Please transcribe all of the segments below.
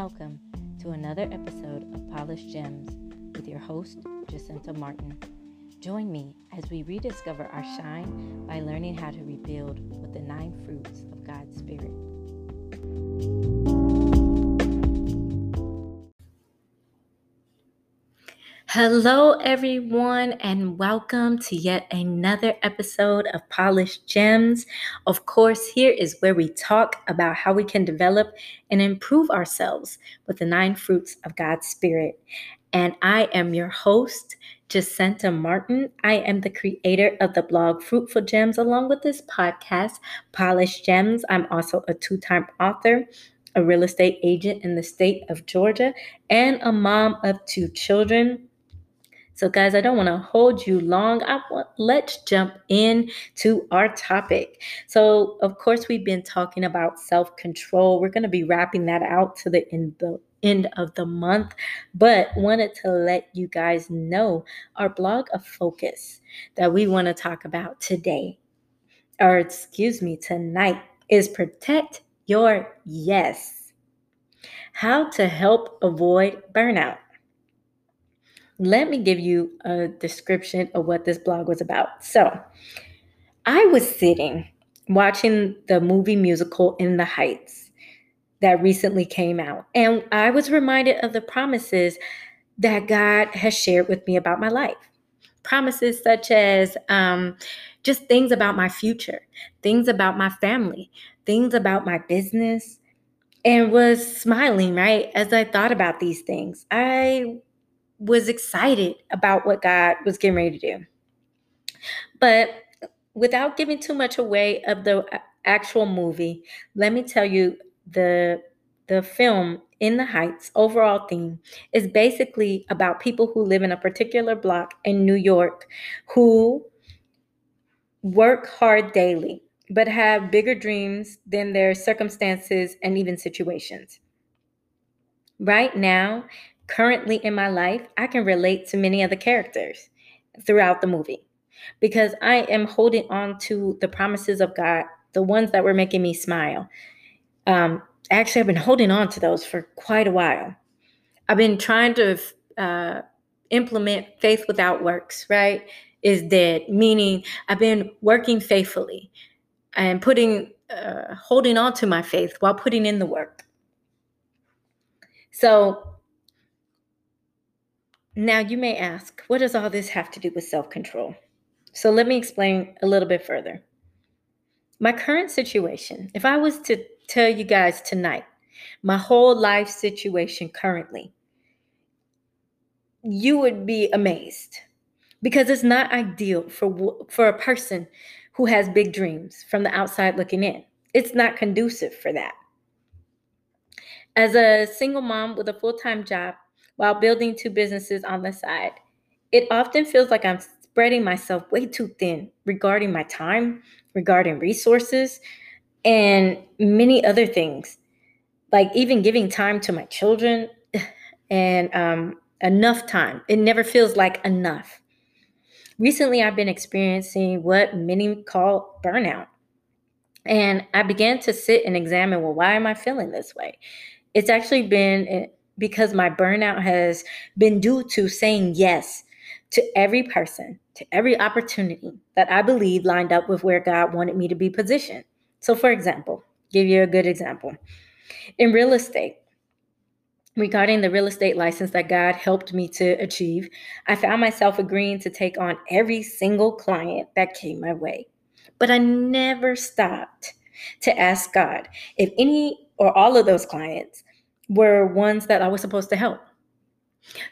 Welcome to another episode of Polished Gems with your host, Jacinta Martin. Join me as we rediscover our shine by learning how to rebuild with the nine fruits of God's Spirit. Hello, everyone, and welcome to yet another episode of Polished Gems. Of course, here is where we talk about how we can develop and improve ourselves with the nine fruits of God's Spirit. And I am your host, Jacinta Martin. I am the creator of the blog Fruitful Gems, along with this podcast, Polished Gems. I'm also a two time author a real estate agent in the state of Georgia, and a mom of two children. So, guys, I don't want to hold you long. I want let's jump in to our topic. So, of course, we've been talking about self-control. We're going to be wrapping that out to the end the end of the month, but wanted to let you guys know our blog of focus that we want to talk about today, or excuse me, tonight is protect your yes. How to help avoid burnout let me give you a description of what this blog was about. So, I was sitting watching the movie musical In the Heights that recently came out, and I was reminded of the promises that God has shared with me about my life. Promises such as um, just things about my future, things about my family, things about my business, and was smiling, right, as I thought about these things. I was excited about what God was getting ready to do. But without giving too much away of the actual movie, let me tell you the the film in the heights overall theme is basically about people who live in a particular block in New York who work hard daily but have bigger dreams than their circumstances and even situations. Right now, currently in my life, I can relate to many of the characters throughout the movie because I am holding on to the promises of God, the ones that were making me smile. Um, actually, I've been holding on to those for quite a while. I've been trying to uh, implement faith without works, right? Is dead, meaning I've been working faithfully and putting, uh, holding on to my faith while putting in the work. So now, you may ask, what does all this have to do with self control? So, let me explain a little bit further. My current situation, if I was to tell you guys tonight, my whole life situation currently, you would be amazed because it's not ideal for, for a person who has big dreams from the outside looking in. It's not conducive for that. As a single mom with a full time job, while building two businesses on the side. It often feels like I'm spreading myself way too thin regarding my time, regarding resources, and many other things. Like even giving time to my children and um, enough time. It never feels like enough. Recently, I've been experiencing what many call burnout. And I began to sit and examine well, why am I feeling this way? It's actually been eh, because my burnout has been due to saying yes to every person, to every opportunity that I believe lined up with where God wanted me to be positioned. So, for example, give you a good example. In real estate, regarding the real estate license that God helped me to achieve, I found myself agreeing to take on every single client that came my way. But I never stopped to ask God if any or all of those clients were ones that I was supposed to help.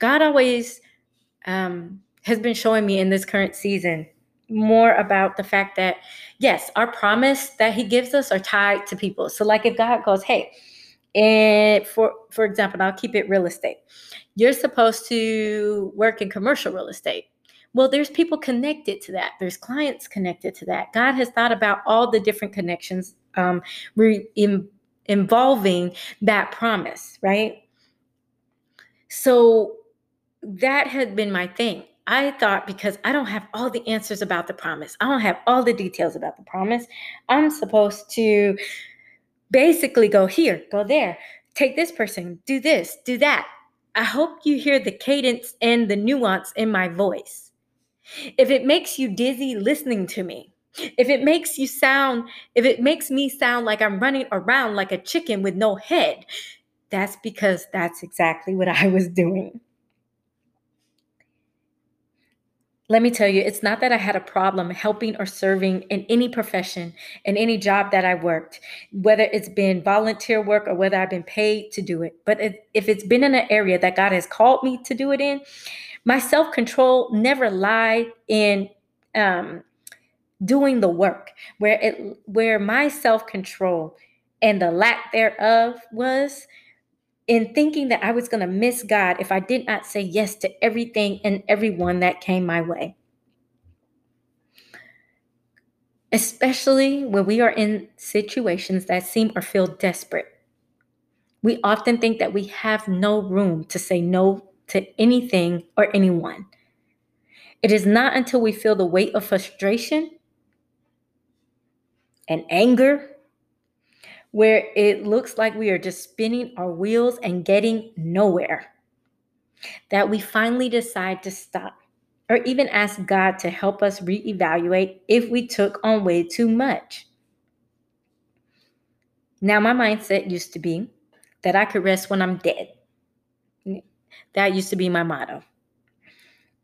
God always um, has been showing me in this current season more about the fact that, yes, our promise that He gives us are tied to people. So, like if God goes, hey, and for for example, I'll keep it real estate. You're supposed to work in commercial real estate. Well, there's people connected to that. There's clients connected to that. God has thought about all the different connections um, re- in, involving that promise, right? So that had been my thing. I thought because I don't have all the answers about the promise, I don't have all the details about the promise, I'm supposed to basically go here, go there, take this person, do this, do that. I hope you hear the cadence and the nuance in my voice. If it makes you dizzy listening to me, if it makes you sound, if it makes me sound like I'm running around like a chicken with no head, that's because that's exactly what I was doing. Let me tell you, it's not that I had a problem helping or serving in any profession, in any job that I worked, whether it's been volunteer work or whether I've been paid to do it. But if it's been in an area that God has called me to do it in, my self control never lied in um, doing the work. Where it, where my self control and the lack thereof was in thinking that I was going to miss God if I did not say yes to everything and everyone that came my way. Especially when we are in situations that seem or feel desperate. We often think that we have no room to say no to anything or anyone. It is not until we feel the weight of frustration and anger where it looks like we are just spinning our wheels and getting nowhere, that we finally decide to stop or even ask God to help us reevaluate if we took on way too much. Now, my mindset used to be that I could rest when I'm dead. That used to be my motto.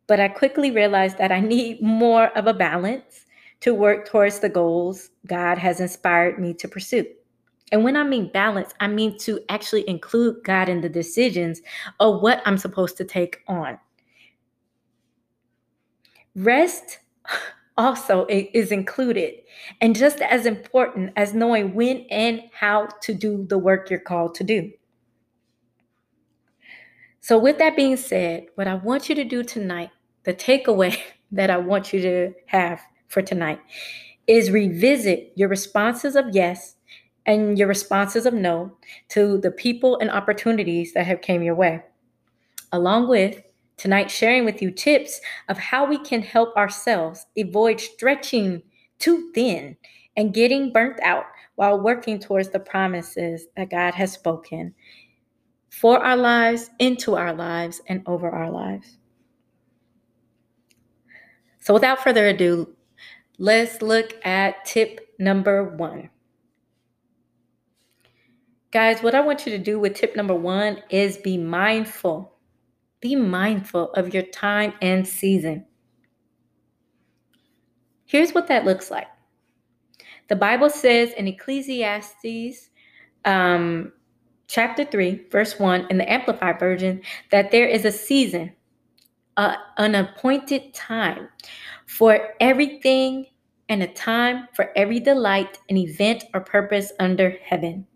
But I quickly realized that I need more of a balance to work towards the goals God has inspired me to pursue. And when I mean balance, I mean to actually include God in the decisions of what I'm supposed to take on. Rest also is included and just as important as knowing when and how to do the work you're called to do. So, with that being said, what I want you to do tonight, the takeaway that I want you to have for tonight, is revisit your responses of yes and your responses of no to the people and opportunities that have came your way. Along with tonight sharing with you tips of how we can help ourselves avoid stretching too thin and getting burnt out while working towards the promises that God has spoken for our lives, into our lives, and over our lives. So, without further ado, let's look at tip number one. Guys, what I want you to do with tip number one is be mindful. Be mindful of your time and season. Here's what that looks like. The Bible says in Ecclesiastes um, chapter 3, verse 1, in the Amplified Version, that there is a season, an appointed time for everything and a time for every delight, and event, or purpose under heaven.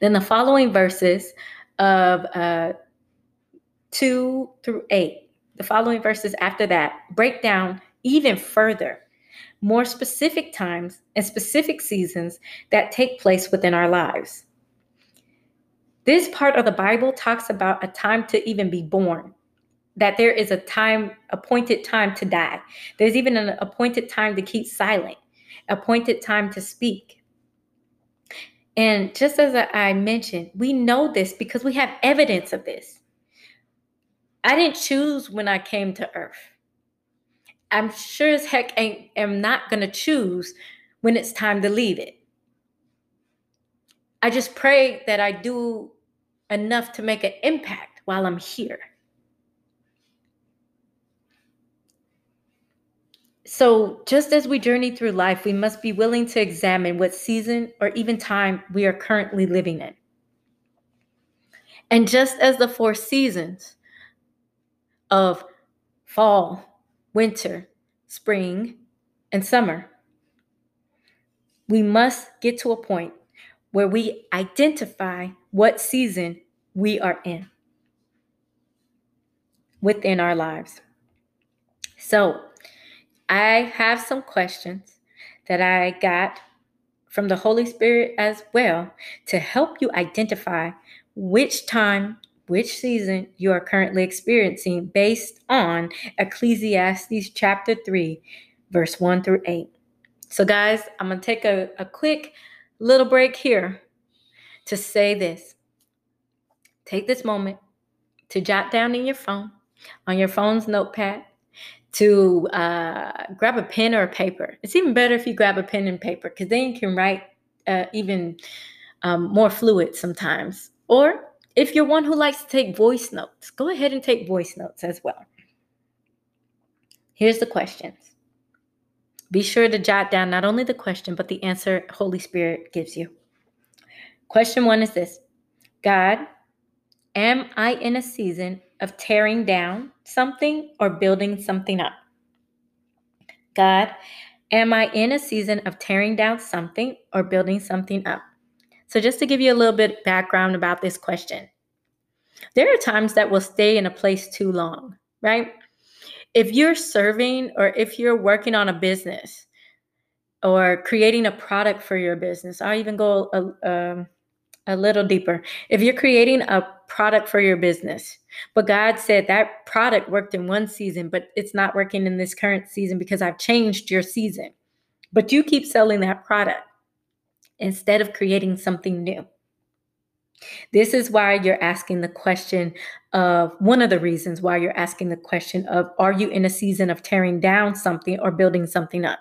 Then the following verses of uh, 2 through 8, the following verses after that break down even further more specific times and specific seasons that take place within our lives. This part of the Bible talks about a time to even be born, that there is a time, appointed time to die. There's even an appointed time to keep silent, appointed time to speak. And just as I mentioned, we know this because we have evidence of this. I didn't choose when I came to earth. I'm sure as heck ain't, am not going to choose when it's time to leave it. I just pray that I do enough to make an impact while I'm here. So, just as we journey through life, we must be willing to examine what season or even time we are currently living in. And just as the four seasons of fall, winter, spring, and summer, we must get to a point where we identify what season we are in within our lives. So, I have some questions that I got from the Holy Spirit as well to help you identify which time, which season you are currently experiencing based on Ecclesiastes chapter 3, verse 1 through 8. So, guys, I'm going to take a, a quick little break here to say this. Take this moment to jot down in your phone, on your phone's notepad, to uh, grab a pen or a paper. It's even better if you grab a pen and paper because then you can write uh, even um, more fluid sometimes. Or if you're one who likes to take voice notes, go ahead and take voice notes as well. Here's the questions. Be sure to jot down not only the question, but the answer Holy Spirit gives you. Question one is this God, am I in a season of tearing down something or building something up? God, am I in a season of tearing down something or building something up? So, just to give you a little bit background about this question, there are times that we'll stay in a place too long, right? If you're serving or if you're working on a business or creating a product for your business, I'll even go a, um, a little deeper. If you're creating a product for your business, but God said that product worked in one season, but it's not working in this current season because I've changed your season, but you keep selling that product instead of creating something new. This is why you're asking the question of one of the reasons why you're asking the question of are you in a season of tearing down something or building something up?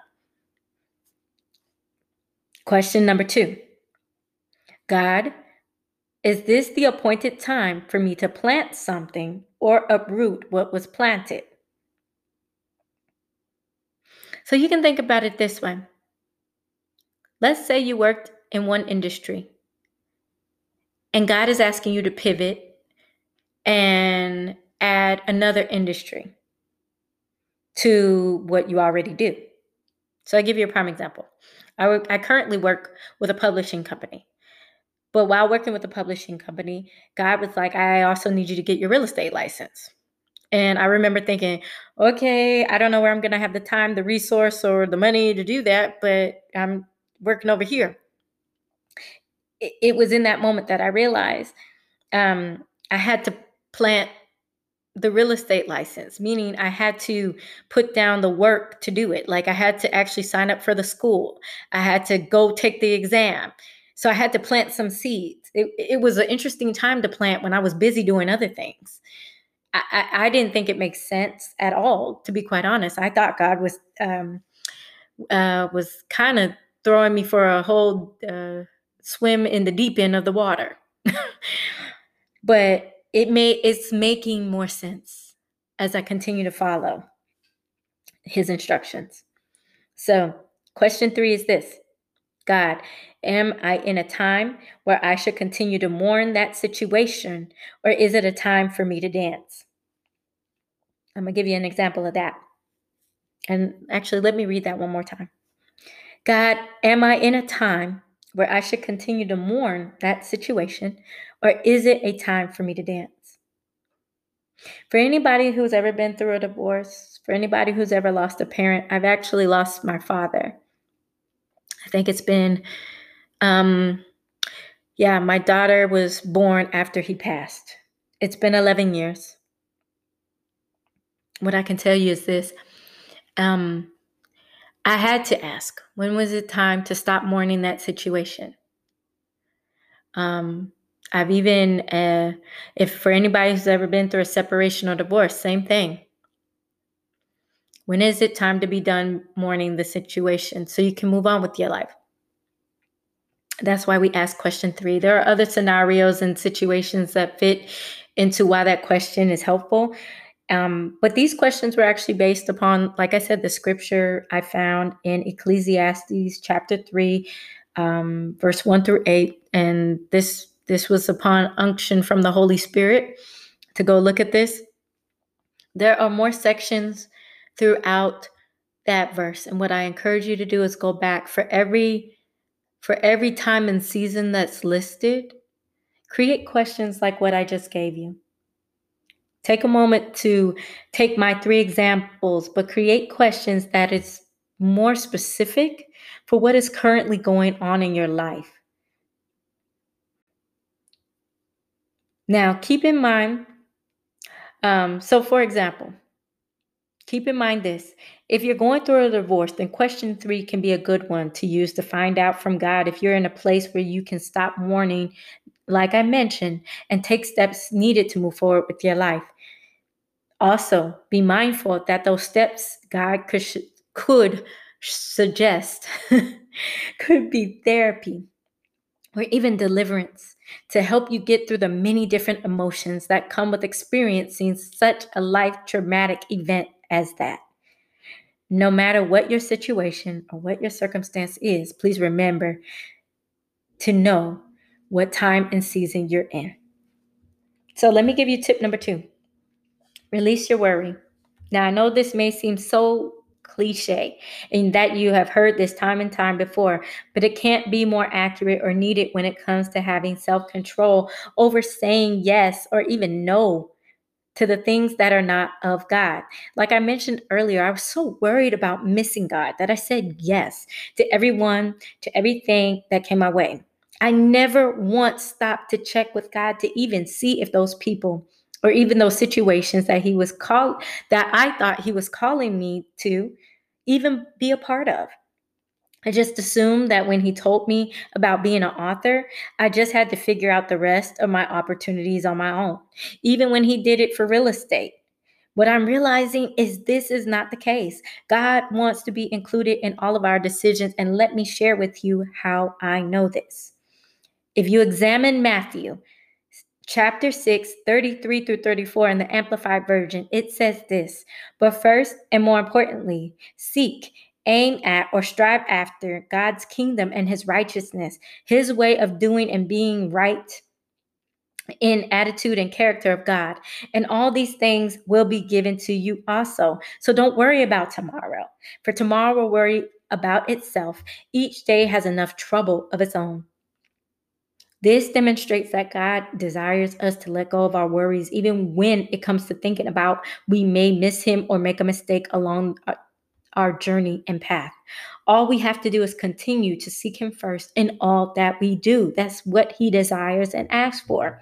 Question number two God, is this the appointed time for me to plant something or uproot what was planted? So you can think about it this way. Let's say you worked in one industry and God is asking you to pivot and add another industry to what you already do. So I give you a prime example. I, work, I currently work with a publishing company. But while working with the publishing company, God was like, I also need you to get your real estate license. And I remember thinking, okay, I don't know where I'm going to have the time, the resource, or the money to do that, but I'm working over here. It, it was in that moment that I realized um, I had to plant the real estate license, meaning I had to put down the work to do it. Like I had to actually sign up for the school, I had to go take the exam. So I had to plant some seeds. It, it was an interesting time to plant when I was busy doing other things. I, I, I didn't think it makes sense at all, to be quite honest. I thought God was um, uh, was kind of throwing me for a whole uh, swim in the deep end of the water. but it may it's making more sense as I continue to follow his instructions. So, question 3 is this. God, am I in a time where I should continue to mourn that situation, or is it a time for me to dance? I'm going to give you an example of that. And actually, let me read that one more time. God, am I in a time where I should continue to mourn that situation, or is it a time for me to dance? For anybody who's ever been through a divorce, for anybody who's ever lost a parent, I've actually lost my father. I think it's been, um, yeah, my daughter was born after he passed. It's been 11 years. What I can tell you is this um, I had to ask, when was it time to stop mourning that situation? Um, I've even, uh, if for anybody who's ever been through a separation or divorce, same thing. When is it time to be done mourning the situation so you can move on with your life? That's why we ask question three. There are other scenarios and situations that fit into why that question is helpful. Um, but these questions were actually based upon, like I said, the scripture I found in Ecclesiastes chapter 3, um, verse 1 through 8. And this this was upon unction from the Holy Spirit to go look at this. There are more sections throughout that verse. And what I encourage you to do is go back for every for every time and season that's listed, create questions like what I just gave you. Take a moment to take my three examples, but create questions that is more specific for what is currently going on in your life. Now, keep in mind, um, so for example, Keep in mind this if you're going through a divorce, then question three can be a good one to use to find out from God if you're in a place where you can stop mourning, like I mentioned, and take steps needed to move forward with your life. Also, be mindful that those steps God could, could suggest could be therapy or even deliverance to help you get through the many different emotions that come with experiencing such a life traumatic event as that. No matter what your situation or what your circumstance is, please remember to know what time and season you're in. So, let me give you tip number two release your worry. Now, I know this may seem so cliche and that you have heard this time and time before, but it can't be more accurate or needed when it comes to having self control over saying yes or even no to the things that are not of God. Like I mentioned earlier, I was so worried about missing God that I said yes to everyone, to everything that came my way. I never once stopped to check with God to even see if those people or even those situations that he was called that I thought he was calling me to even be a part of. I just assumed that when he told me about being an author, I just had to figure out the rest of my opportunities on my own, even when he did it for real estate. What I'm realizing is this is not the case. God wants to be included in all of our decisions, and let me share with you how I know this. If you examine Matthew chapter 6, 33 through 34 in the Amplified Version, it says this But first, and more importantly, seek, aim at, or strive after God's kingdom and his righteousness, his way of doing and being right in attitude and character of God. And all these things will be given to you also. So don't worry about tomorrow, for tomorrow will worry about itself. Each day has enough trouble of its own. This demonstrates that God desires us to let go of our worries, even when it comes to thinking about we may miss Him or make a mistake along uh, our journey and path. All we have to do is continue to seek Him first in all that we do. That's what He desires and asks for.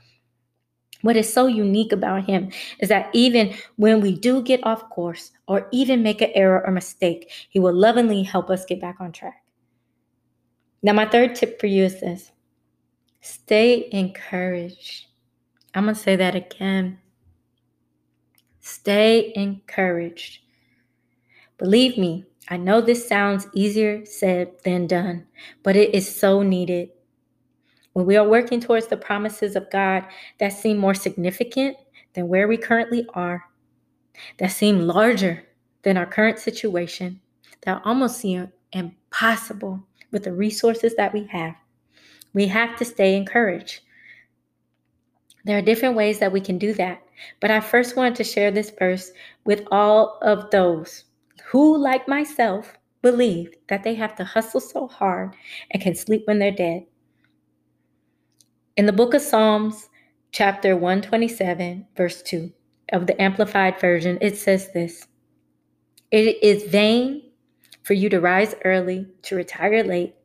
What is so unique about Him is that even when we do get off course or even make an error or mistake, He will lovingly help us get back on track. Now, my third tip for you is this Stay encouraged. I'm going to say that again. Stay encouraged. Believe me, I know this sounds easier said than done, but it is so needed. When we are working towards the promises of God that seem more significant than where we currently are, that seem larger than our current situation, that almost seem impossible with the resources that we have, we have to stay encouraged. There are different ways that we can do that, but I first wanted to share this verse with all of those who, like myself, believe that they have to hustle so hard and can sleep when they're dead. In the book of Psalms, chapter 127, verse 2 of the Amplified Version, it says this It is vain for you to rise early, to retire late,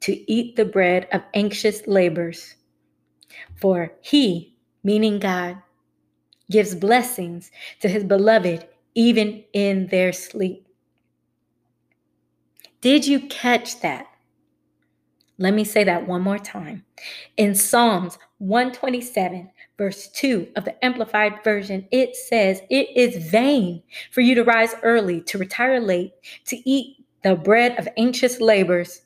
to eat the bread of anxious labors. For he, meaning God, gives blessings to his beloved even in their sleep. Did you catch that? Let me say that one more time. In Psalms 127, verse 2 of the Amplified Version, it says, It is vain for you to rise early, to retire late, to eat the bread of anxious labors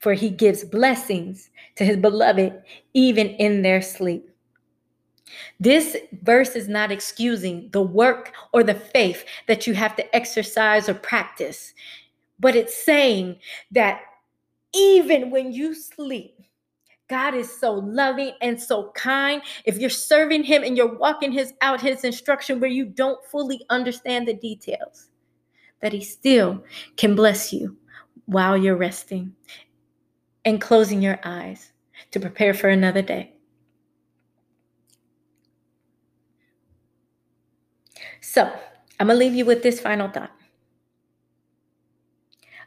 for he gives blessings to his beloved even in their sleep. This verse is not excusing the work or the faith that you have to exercise or practice, but it's saying that even when you sleep, God is so loving and so kind. If you're serving him and you're walking his out his instruction where you don't fully understand the details, that he still can bless you while you're resting and closing your eyes to prepare for another day. So, I'm going to leave you with this final thought.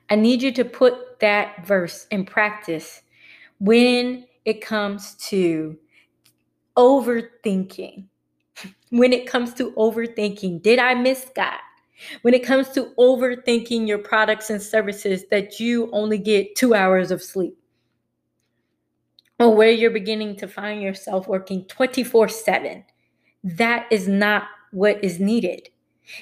I need you to put that verse in practice when it comes to overthinking when it comes to overthinking? Did I miss God? When it comes to overthinking your products and services that you only get two hours of sleep, or where you're beginning to find yourself working 24 7, that is not what is needed.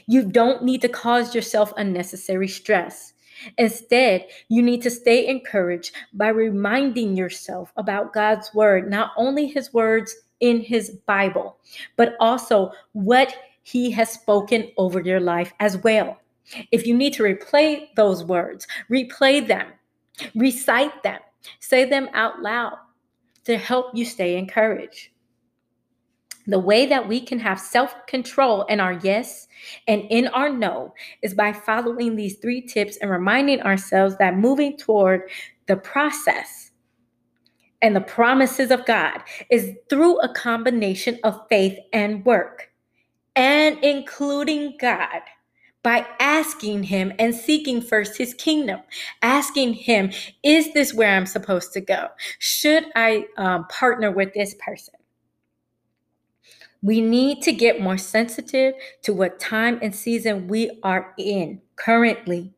You don't need to cause yourself unnecessary stress. Instead, you need to stay encouraged by reminding yourself about God's word, not only his words in his Bible, but also what he has spoken over your life as well. If you need to replay those words, replay them, recite them, say them out loud to help you stay encouraged. The way that we can have self control in our yes and in our no is by following these three tips and reminding ourselves that moving toward the process and the promises of God is through a combination of faith and work and including God by asking Him and seeking first His kingdom. Asking Him, is this where I'm supposed to go? Should I um, partner with this person? We need to get more sensitive to what time and season we are in currently.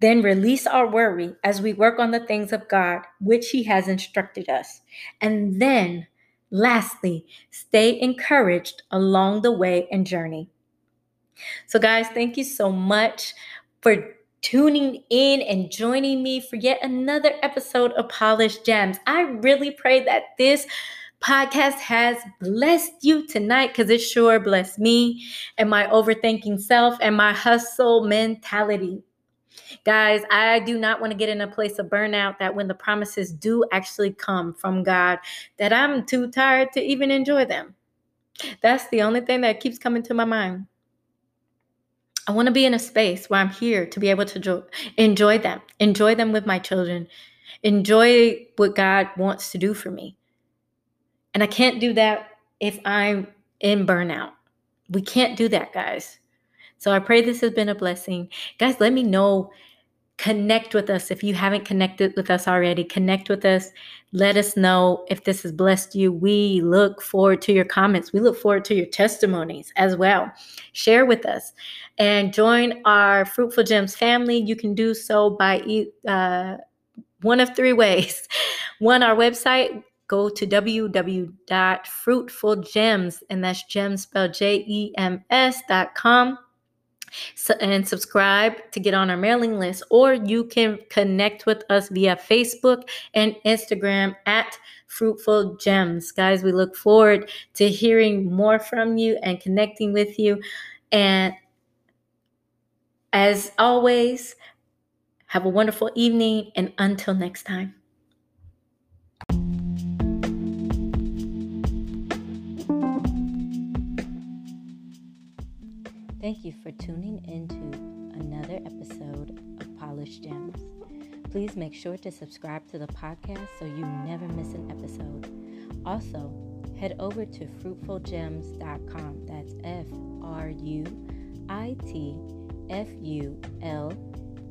Then release our worry as we work on the things of God, which He has instructed us. And then Lastly, stay encouraged along the way and journey. So, guys, thank you so much for tuning in and joining me for yet another episode of Polished Gems. I really pray that this podcast has blessed you tonight because it sure blessed me and my overthinking self and my hustle mentality. Guys, I do not want to get in a place of burnout that when the promises do actually come from God, that I'm too tired to even enjoy them. That's the only thing that keeps coming to my mind. I want to be in a space where I'm here to be able to enjoy them, enjoy them with my children, enjoy what God wants to do for me. And I can't do that if I'm in burnout. We can't do that, guys. So I pray this has been a blessing. Guys, let me know. Connect with us if you haven't connected with us already. Connect with us. Let us know if this has blessed you. We look forward to your comments. We look forward to your testimonies as well. Share with us and join our Fruitful Gems family. You can do so by uh, one of three ways. One, our website, go to www.fruitfuljems, and that's gems spelled J E M S dot com so, and subscribe to get on our mailing list, or you can connect with us via Facebook and Instagram at Fruitful Gems. Guys, we look forward to hearing more from you and connecting with you. And as always, have a wonderful evening, and until next time. Thank you for tuning into another episode of Polished Gems. Please make sure to subscribe to the podcast so you never miss an episode. Also, head over to fruitfuljems.com. That's F R U I T F U L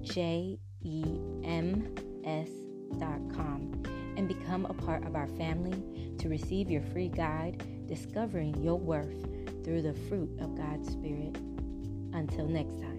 J E M S.com and become a part of our family to receive your free guide, Discovering Your Worth through the fruit of God's Spirit. Until next time.